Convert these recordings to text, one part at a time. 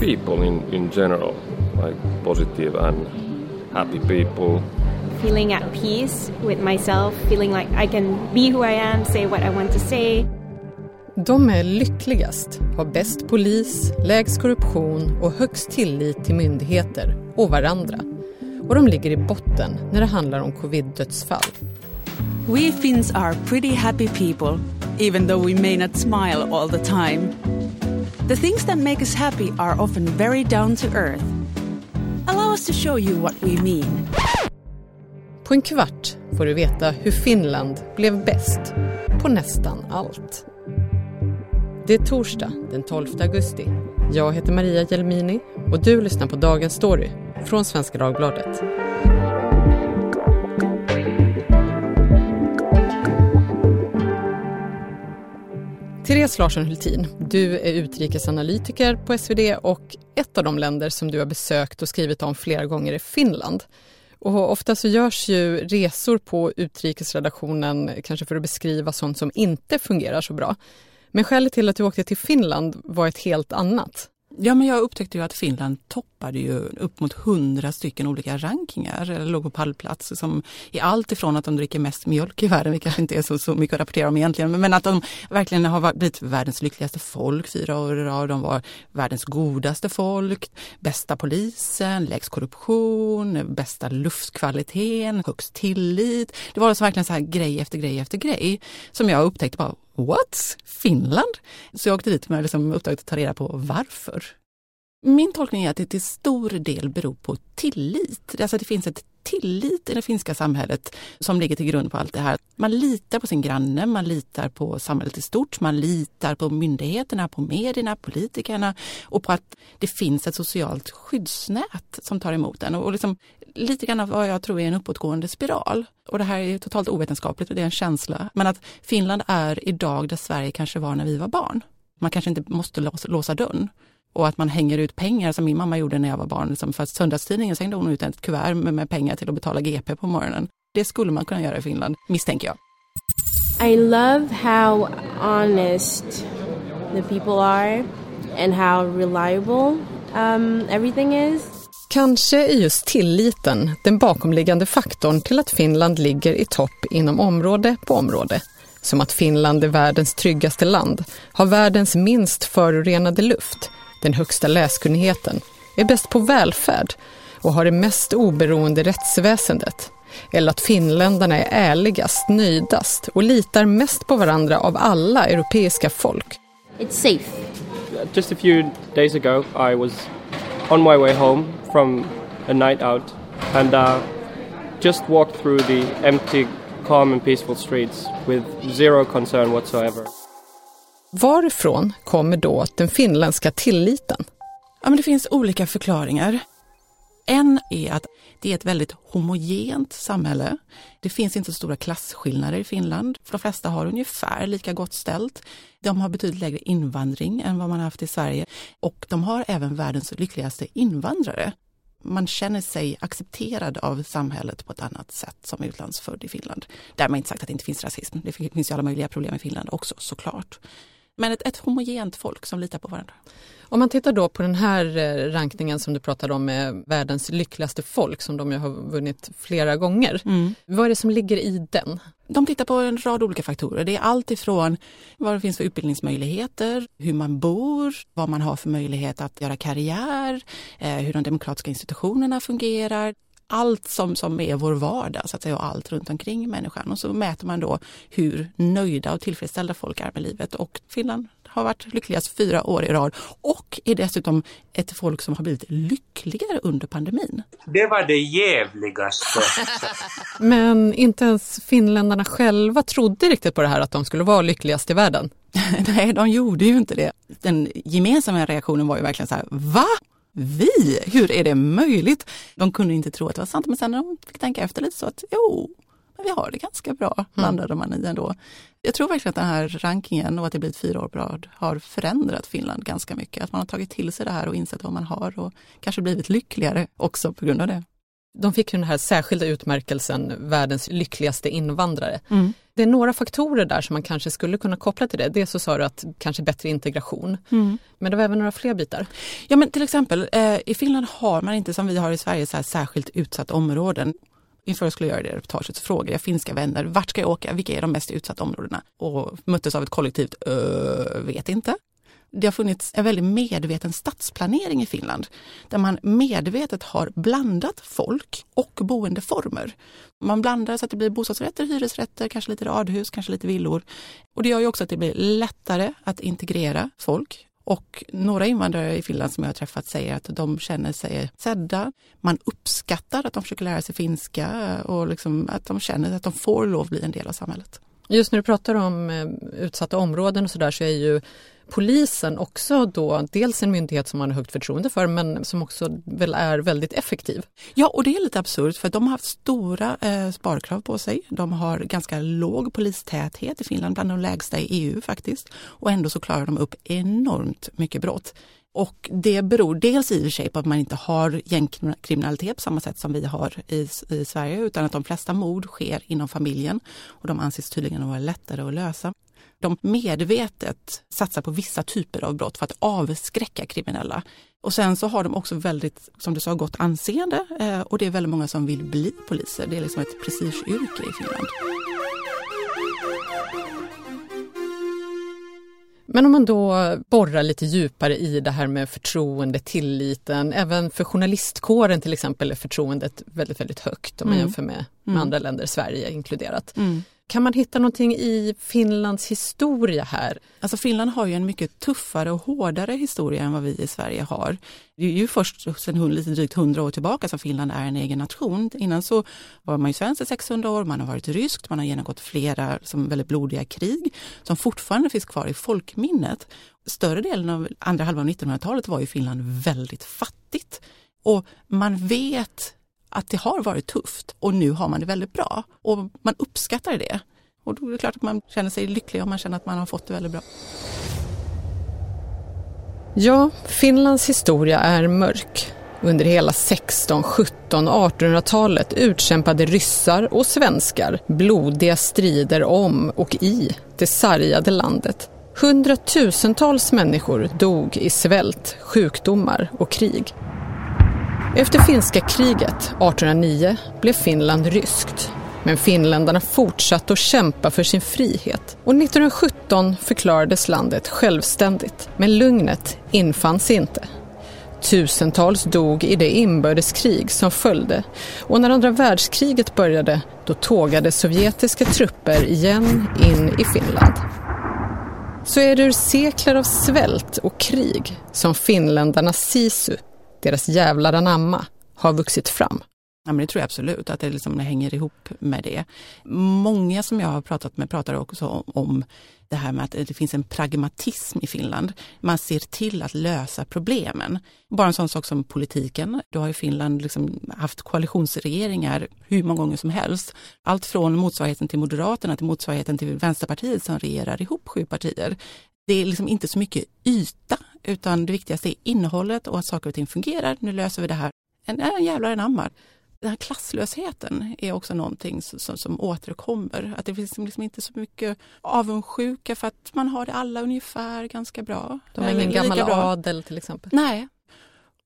people in, in general, like positive and happy people. Feeling at peace with myself, feeling like I can be who I am, say what I want to say. De är lyckligast, har bäst polis, lägst korruption och högst tillit till myndigheter och varandra. Och de ligger i botten när det handlar om covid-dödsfall. We Finns are pretty happy people, even though we may not smile all the time. The things that make us happy are often very down to earth. Allow us to show you what we mean. På en kvart får du veta hur Finland blev bäst på nästan allt. Det är torsdag den 12 augusti. Jag heter Maria Jelmini och du lyssnar på Dagens Story från Svenska Dagbladet. Therese Larsson Hultin, du är utrikesanalytiker på SvD och ett av de länder som du har besökt och skrivit om flera gånger är Finland. Och ofta så görs ju resor på utrikesredaktionen kanske för att beskriva sånt som inte fungerar så bra. Men skälet till att du åkte till Finland var ett helt annat. Ja, men jag upptäckte ju att Finland toppade ju upp mot hundra stycken olika rankingar, eller låg på pallplats som i allt ifrån att de dricker mest mjölk i världen, vilket kanske inte är så, så mycket att rapportera om egentligen, men att de verkligen har blivit världens lyckligaste folk fyra år i rad. De var världens godaste folk, bästa polisen, lägst korruption, bästa luftkvaliteten, högst tillit. Det var alltså verkligen så här grej efter grej efter grej som jag upptäckte bara What? Finland? Så jag åkte dit med liksom uppdraget att ta reda på varför. Min tolkning är att det till stor del beror på tillit. Alltså det finns ett tillit i det finska samhället som ligger till grund på allt det här. Man litar på sin granne, man litar på samhället i stort, man litar på myndigheterna, på medierna, politikerna och på att det finns ett socialt skyddsnät som tar emot en. Och liksom, lite grann av vad jag tror är en uppåtgående spiral. Och det här är totalt ovetenskapligt och det är en känsla. Men att Finland är idag där Sverige kanske var när vi var barn. Man kanske inte måste låsa, låsa dörren och att man hänger ut pengar som min mamma gjorde när jag var barn. Liksom för söndagstidningen så hängde hon ut ett kuvert med, med pengar till att betala GP på morgonen. Det skulle man kunna göra i Finland, misstänker jag. I love how honest the people are and how reliable um, everything is. Kanske är just tilliten den bakomliggande faktorn till att Finland ligger i topp inom område på område. Som att Finland är världens tryggaste land, har världens minst förorenade luft, den högsta läskunnigheten, är bäst på välfärd och har det mest oberoende rättsväsendet. Eller att finländarna är ärligast, nöjdast och litar mest på varandra av alla europeiska folk. It's safe. Just a few days ago I was on my way home from a night out and uh, just walked through the empty, calm and peaceful streets with zero concern whatsoever. Varifrån kommer då den finländska tilliten? Ja, men det finns olika förklaringar. En är att det är ett väldigt homogent samhälle. Det finns inte så stora klasskillnader i Finland. För de flesta har ungefär lika gott ställt. De har betydligt lägre invandring än vad man har haft i Sverige. Och de har även världens lyckligaste invandrare. Man känner sig accepterad av samhället på ett annat sätt som utlandsfödd i Finland. Därmed inte sagt att det inte finns rasism. Det finns ju alla möjliga problem i Finland också såklart. Men ett, ett homogent folk som litar på varandra. Om man tittar då på den här eh, rankningen som du pratade om med världens lyckligaste folk som de har vunnit flera gånger. Mm. Vad är det som ligger i den? De tittar på en rad olika faktorer. Det är allt ifrån vad det finns för utbildningsmöjligheter, hur man bor, vad man har för möjlighet att göra karriär, eh, hur de demokratiska institutionerna fungerar allt som, som är vår vardag så att säga, och allt runt omkring människan. Och så mäter man då hur nöjda och tillfredsställda folk är med livet. Och Finland har varit lyckligast fyra år i rad och är dessutom ett folk som har blivit lyckligare under pandemin. Det var det jävligaste. Men inte ens finländarna själva trodde riktigt på det här att de skulle vara lyckligast i världen. Nej, de gjorde ju inte det. Den gemensamma reaktionen var ju verkligen så här, va? Vi? Hur är det möjligt? De kunde inte tro att det var sant, men sen när de fick tänka efter lite så att jo, men vi har det ganska bra, mm. landade man i ändå. Jag tror verkligen att den här rankingen och att det blivit fyra år på rad har förändrat Finland ganska mycket. Att man har tagit till sig det här och insett vad man har och kanske blivit lyckligare också på grund av det. De fick ju den här särskilda utmärkelsen världens lyckligaste invandrare. Mm. Det är några faktorer där som man kanske skulle kunna koppla till det. Dels så sa du att kanske bättre integration. Mm. Men det var även några fler bitar. Ja men till exempel eh, i Finland har man inte som vi har i Sverige så här särskilt utsatta områden. Inför jag skulle göra det reportaget så frågade jag finska vänner, vart ska jag åka, vilka är de mest utsatta områdena? Och möttes av ett kollektivt, öh, vet inte. Det har funnits en väldigt medveten stadsplanering i Finland där man medvetet har blandat folk och boendeformer. Man blandar så att det blir bostadsrätter, hyresrätter, kanske lite radhus, kanske lite villor. Och det gör ju också att det blir lättare att integrera folk. Och några invandrare i Finland som jag har träffat säger att de känner sig sedda. Man uppskattar att de försöker lära sig finska och liksom att de känner att de får lov att bli en del av samhället. Just när du pratar om eh, utsatta områden och sådär så är ju polisen också då dels en myndighet som man har högt förtroende för men som också väl är väldigt effektiv. Ja, och det är lite absurt för de har haft stora eh, sparkrav på sig. De har ganska låg polistäthet i Finland, bland de lägsta i EU faktiskt. Och ändå så klarar de upp enormt mycket brott. Och det beror dels i och för sig på att man inte har gängkriminalitet på samma sätt som vi har i, i Sverige utan att de flesta mord sker inom familjen och de anses tydligen vara lättare att lösa. De medvetet satsar på vissa typer av brott för att avskräcka kriminella. Och sen så har de också väldigt, som du sa, gott anseende eh, och det är väldigt många som vill bli poliser. Det är liksom ett prestigeyrke i Finland. Men om man då borrar lite djupare i det här med förtroende, tilliten, även för journalistkåren till exempel är förtroendet väldigt, väldigt högt om man Mm. jämför med, med Mm. andra länder, Sverige inkluderat. Mm. Kan man hitta någonting i Finlands historia här? Alltså Finland har ju en mycket tuffare och hårdare historia än vad vi i Sverige har. Det är ju först sedan lite drygt 100 år tillbaka som Finland är en egen nation. Innan så var man ju svensk i 600 år, man har varit ryskt, man har genomgått flera som väldigt blodiga krig som fortfarande finns kvar i folkminnet. Större delen av andra halvan av 1900-talet var ju Finland väldigt fattigt. Och man vet att det har varit tufft och nu har man det väldigt bra. Och man uppskattar det. Och då är det klart att man känner sig lycklig om man känner att man har fått det väldigt bra. Ja, Finlands historia är mörk. Under hela 16, 17 och 1800-talet utkämpade ryssar och svenskar blodiga strider om och i det sargade landet. Hundratusentals människor dog i svält, sjukdomar och krig. Efter finska kriget 1809 blev Finland ryskt. Men finländarna fortsatte att kämpa för sin frihet och 1917 förklarades landet självständigt. Men lugnet infann sig inte. Tusentals dog i det inbördeskrig som följde och när andra världskriget började då tågade sovjetiska trupper igen in i Finland. Så är det ur sekler av svält och krig som finländarnas sisu, deras jävlar anamma, har vuxit fram. Ja, men det tror jag absolut, att det liksom hänger ihop med det. Många som jag har pratat med pratar också om, om det här med att det finns en pragmatism i Finland. Man ser till att lösa problemen. Bara en sån sak som politiken. Då har ju Finland liksom haft koalitionsregeringar hur många gånger som helst. Allt från motsvarigheten till Moderaterna till motsvarigheten till Vänsterpartiet som regerar ihop sju partier. Det är liksom inte så mycket yta, utan det viktigaste är innehållet och att saker och ting fungerar. Nu löser vi det här. En, en jävlar anamma. Den här klasslösheten är också någonting som, som, som återkommer. Att det finns liksom inte så mycket avundsjuka för att man har det alla ungefär ganska bra. De Eller ingen gammal adel till exempel. Nej.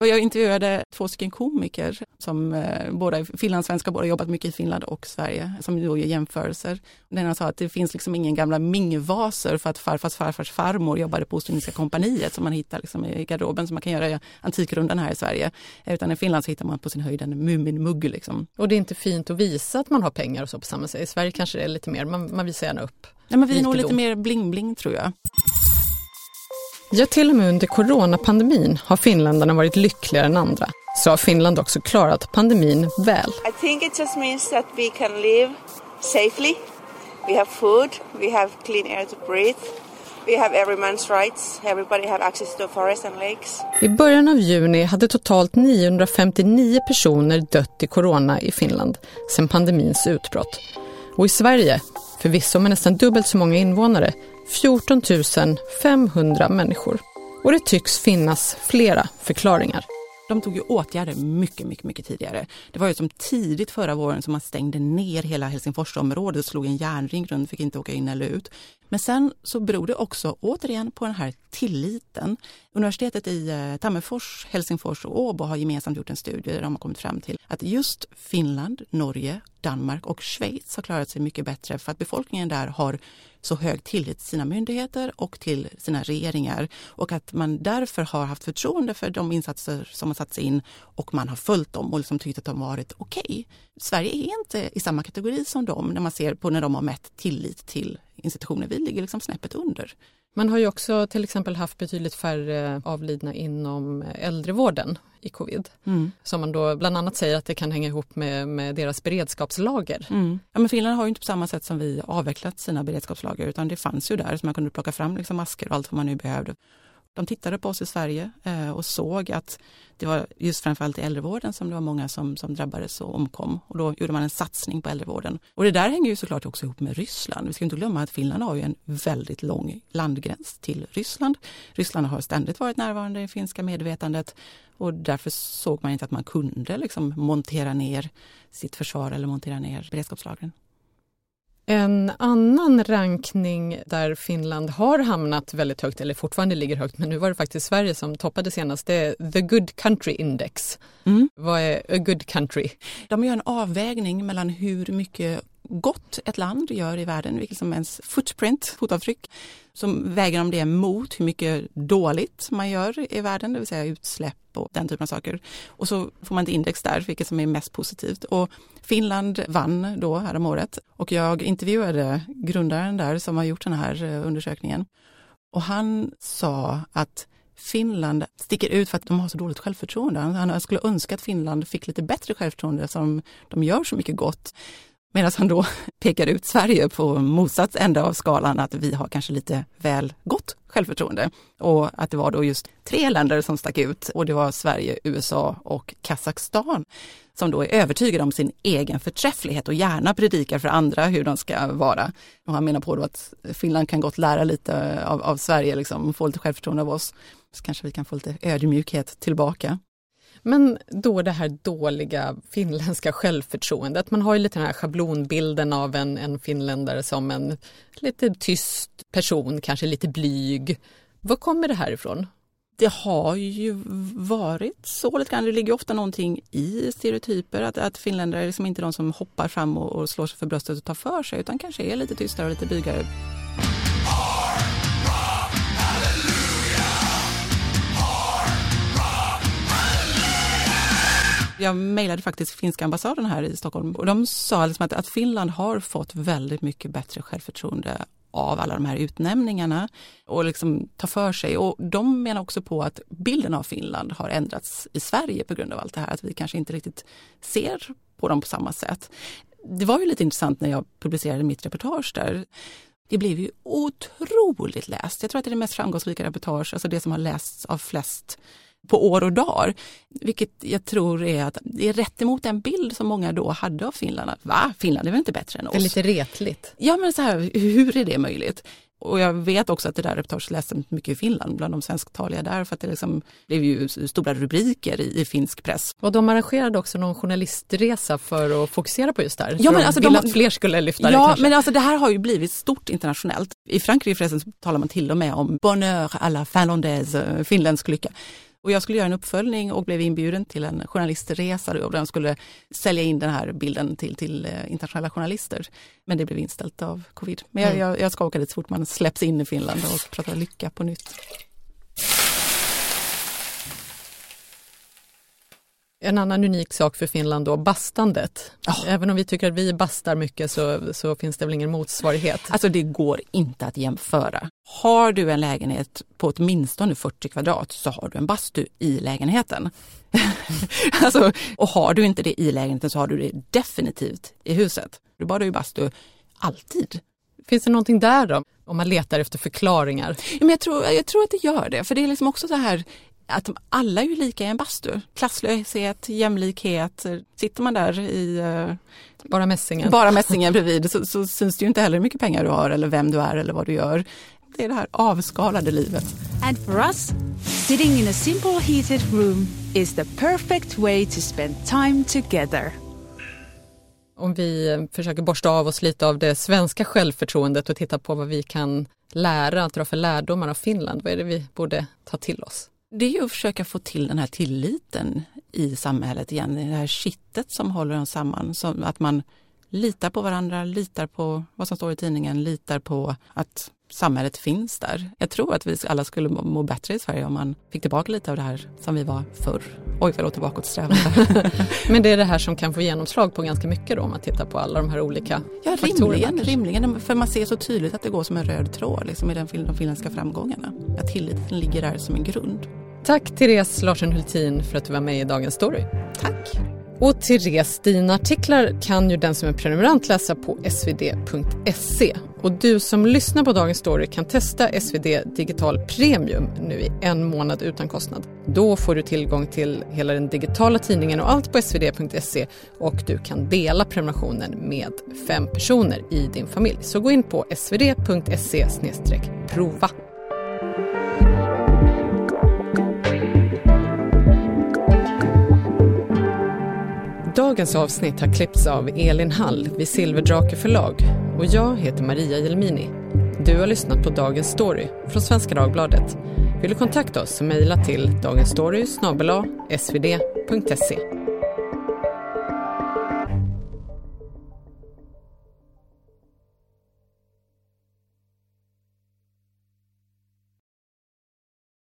Och jag intervjuade två stycken komiker som eh, båda är finlandssvenska, båda har jobbat mycket i Finland och Sverige, som gör jämförelser. Den ena sa att det finns liksom ingen gamla mingvaser för att farfars farfars farmor jobbade på Ostindiska kompaniet som man hittar liksom i garderoben som man kan göra i Antikrundan här i Sverige. Utan i Finland så hittar man på sin höjd en Muminmugg. Liksom. Och det är inte fint att visa att man har pengar och så på samma sätt. I Sverige kanske det är lite mer, man, man visar gärna upp. Nej, men vi är nog lite mer bling-bling tror jag. Ja, till och med under coronapandemin har finländarna varit lyckligare än andra. Så har Finland också klarat pandemin väl. I think it just means that we can live safely. We have food, we have clean air to breathe, we have every man's rights, everybody have access to forests and lakes. I början av juni hade totalt 959 personer dött i corona i Finland sedan pandemins utbrott. Och i Sverige, förvisso med nästan dubbelt så många invånare, 14 500 människor. Och det tycks finnas flera förklaringar. De tog ju åtgärder mycket, mycket, mycket tidigare. Det var ju som tidigt förra våren som man stängde ner hela Helsingforsområdet, slog en järnring runt, fick inte åka in eller ut. Men sen så beror det också återigen på den här tilliten. Universitetet i eh, Tammerfors, Helsingfors och Åbo har gemensamt gjort en studie där de har kommit fram till att just Finland, Norge, Danmark och Schweiz har klarat sig mycket bättre för att befolkningen där har så hög tillit till sina myndigheter och till sina regeringar och att man därför har haft förtroende för de insatser som har satts in och man har följt dem och liksom tyckt att de varit okej. Okay. Sverige är inte i samma kategori som dem när man ser på när de har mätt tillit till institutioner. Vi ligger liksom snäppet under. Man har ju också till exempel haft betydligt färre avlidna inom äldrevården i covid. Mm. Som man då bland annat säger att det kan hänga ihop med, med deras beredskapslager. Mm. Ja, men Finland har ju inte på samma sätt som vi avvecklat sina beredskapslager utan det fanns ju där så man kunde plocka fram liksom masker och allt vad man nu behövde. De tittade på oss i Sverige eh, och såg att det var just framförallt i äldrevården som det var många som, som drabbades och omkom. Och då gjorde man en satsning på äldrevården. Och det där hänger ju såklart också ihop med Ryssland. Vi ska inte glömma att Finland har ju en väldigt lång landgräns till Ryssland. Ryssland har ständigt varit närvarande i det finska medvetandet och därför såg man inte att man kunde liksom montera ner sitt försvar eller montera ner beredskapslagren. En annan rankning där Finland har hamnat väldigt högt, eller fortfarande ligger högt, men nu var det faktiskt Sverige som toppade senast, det är The Good Country Index. Mm. Vad är a good country? De gör en avvägning mellan hur mycket gott ett land gör i världen, vilket som ens footprint, fotavtryck, som väger om det mot hur mycket dåligt man gör i världen, det vill säga utsläpp och den typen av saker. Och så får man ett index där, vilket som är mest positivt. Och Finland vann då häromåret och jag intervjuade grundaren där som har gjort den här eh, undersökningen. Och han sa att Finland sticker ut för att de har så dåligt självförtroende. Han skulle önska att Finland fick lite bättre självförtroende eftersom de gör så mycket gott. Medan han då pekar ut Sverige på motsatt ända av skalan, att vi har kanske lite väl gott självförtroende. Och att det var då just tre länder som stack ut och det var Sverige, USA och Kazakstan som då är övertygade om sin egen förträfflighet och gärna predikar för andra hur de ska vara. Och han menar på då att Finland kan gott lära lite av, av Sverige, liksom, få lite självförtroende av oss. Så kanske vi kan få lite ödmjukhet tillbaka. Men då det här dåliga finländska självförtroendet. Man har ju lite den här schablonbilden av en, en finländare som en lite tyst person, kanske lite blyg. Var kommer det här ifrån? Det har ju varit så lite grann. Det ligger ofta någonting i stereotyper att, att finländare är liksom inte de som hoppar fram och, och slår sig för bröstet och tar för sig utan kanske är lite tystare och lite blygare. Jag mejlade faktiskt finska ambassaden här i Stockholm och de sa liksom att, att Finland har fått väldigt mycket bättre självförtroende av alla de här utnämningarna och liksom ta för sig. Och de menar också på att bilden av Finland har ändrats i Sverige på grund av allt det här, att vi kanske inte riktigt ser på dem på samma sätt. Det var ju lite intressant när jag publicerade mitt reportage där. Det blev ju otroligt läst. Jag tror att det är det mest framgångsrika reportage, alltså det som har lästs av flest på år och dagar. Vilket jag tror är att det är rätt emot den bild som många då hade av Finland. Att, Va? Finland är väl inte bättre än oss? Det är lite retligt. Ja men så här, hur är det möjligt? Och jag vet också att det där reportaget lästes mycket i Finland bland de svensktaliga där för att det liksom blev ju stora rubriker i, i, finsk press. Och de arrangerade också någon journalistresa för att fokusera på just det här. Ja, men alltså de att fler skulle lyfta ja, det Ja men alltså det här har ju blivit stort internationellt. I Frankrike förresten talar man till och med om bonheur à la finlandaise, finländsk lycka. Och jag skulle göra en uppföljning och blev inbjuden till en journalistresa där de skulle sälja in den här bilden till, till eh, internationella journalister. Men det blev inställt av covid. Men jag, mm. jag, jag ska åka dit så fort man släpps in i Finland och prata lycka på nytt. En annan unik sak för Finland då, bastandet. Oh. Även om vi tycker att vi bastar mycket så, så finns det väl ingen motsvarighet? Alltså det går inte att jämföra. Har du en lägenhet på åtminstone 40 kvadrat så har du en bastu i lägenheten. alltså, och har du inte det i lägenheten så har du det definitivt i huset. Du badar ju bastu alltid. Finns det någonting där då? Om man letar efter förklaringar? Ja, men jag, tror, jag tror att det gör det, för det är liksom också så här att alla är ju lika i en bastu. Klasslöshet, jämlikhet. Sitter man där i uh, bara mässingen, bara mässingen bredvid så, så syns det ju inte heller hur mycket pengar du har eller vem du är eller vad du gör. Det är det här avskalade livet. And for us, sitting in a simple heated room is the perfect way to spend time together. Om vi eh, försöker borsta av oss lite av det svenska självförtroendet och titta på vad vi kan lära, dra för lärdomar av Finland, vad är det vi borde ta till oss? Det är ju att försöka få till den här tilliten i samhället igen, det här kittet som håller oss samman. Så att man litar på varandra, litar på vad som står i tidningen, litar på att samhället finns där. Jag tror att vi alla skulle må bättre i Sverige om man fick tillbaka lite av det här som vi var förr. Oj, vad låter bakåtsträvande. Men det är det här som kan få genomslag på ganska mycket då om man tittar på alla de här olika ja, rimligen, rimligen, för man ser så tydligt att det går som en röd tråd liksom, i den, de finländska framgångarna. Att tilliten ligger där som en grund. Tack Therese Larsen Hultin för att du var med i Dagens Story. Tack. Och Therese, dina artiklar kan ju den som är prenumerant läsa på svd.se. Och du som lyssnar på Dagens Story kan testa SvD Digital Premium nu i en månad utan kostnad. Då får du tillgång till hela den digitala tidningen och allt på svd.se och du kan dela prenumerationen med fem personer i din familj. Så gå in på svd.se prova. Dagens avsnitt har klippts av Elin Hall vid Silverdrake förlag och jag heter Maria Jelmini. Du har lyssnat på Dagens Story från Svenska Dagbladet. Vill du kontakta oss så mejla till dagensstory svd.se.